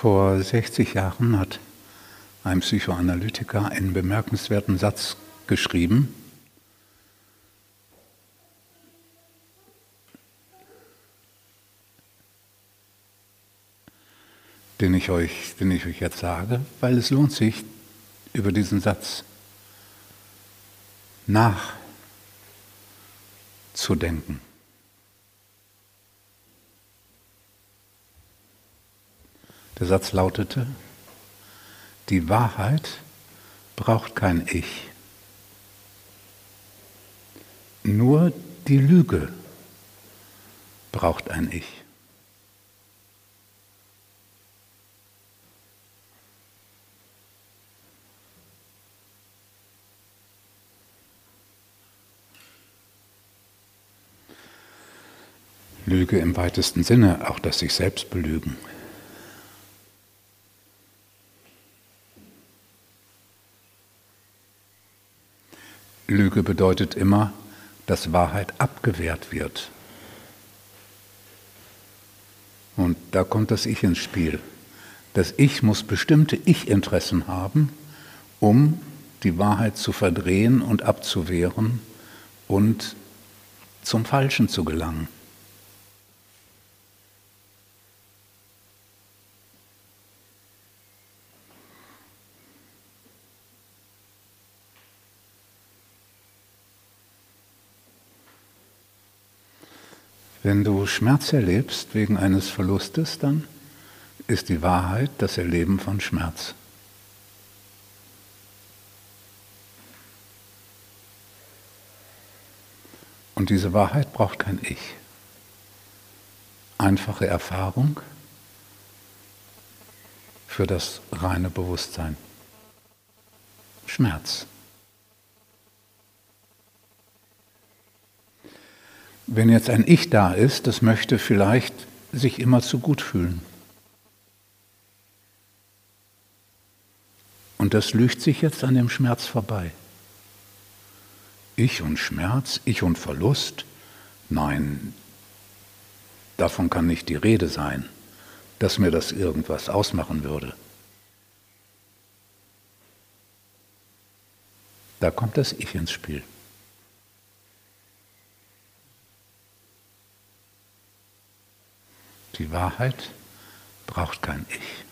Vor 60 Jahren hat ein Psychoanalytiker einen bemerkenswerten Satz geschrieben. Den ich, euch, den ich euch jetzt sage, weil es lohnt sich, über diesen Satz nachzudenken. Der Satz lautete, die Wahrheit braucht kein Ich. Nur die Lüge braucht ein Ich. Lüge im weitesten Sinne, auch das sich selbst belügen. Lüge bedeutet immer, dass Wahrheit abgewehrt wird. Und da kommt das Ich ins Spiel. Das Ich muss bestimmte Ich-Interessen haben, um die Wahrheit zu verdrehen und abzuwehren und zum Falschen zu gelangen. Wenn du Schmerz erlebst wegen eines Verlustes, dann ist die Wahrheit das Erleben von Schmerz. Und diese Wahrheit braucht kein Ich. Einfache Erfahrung für das reine Bewusstsein. Schmerz. Wenn jetzt ein Ich da ist, das möchte vielleicht sich immer zu gut fühlen. Und das lügt sich jetzt an dem Schmerz vorbei. Ich und Schmerz, ich und Verlust, nein, davon kann nicht die Rede sein, dass mir das irgendwas ausmachen würde. Da kommt das Ich ins Spiel. Die Wahrheit braucht kein Ich.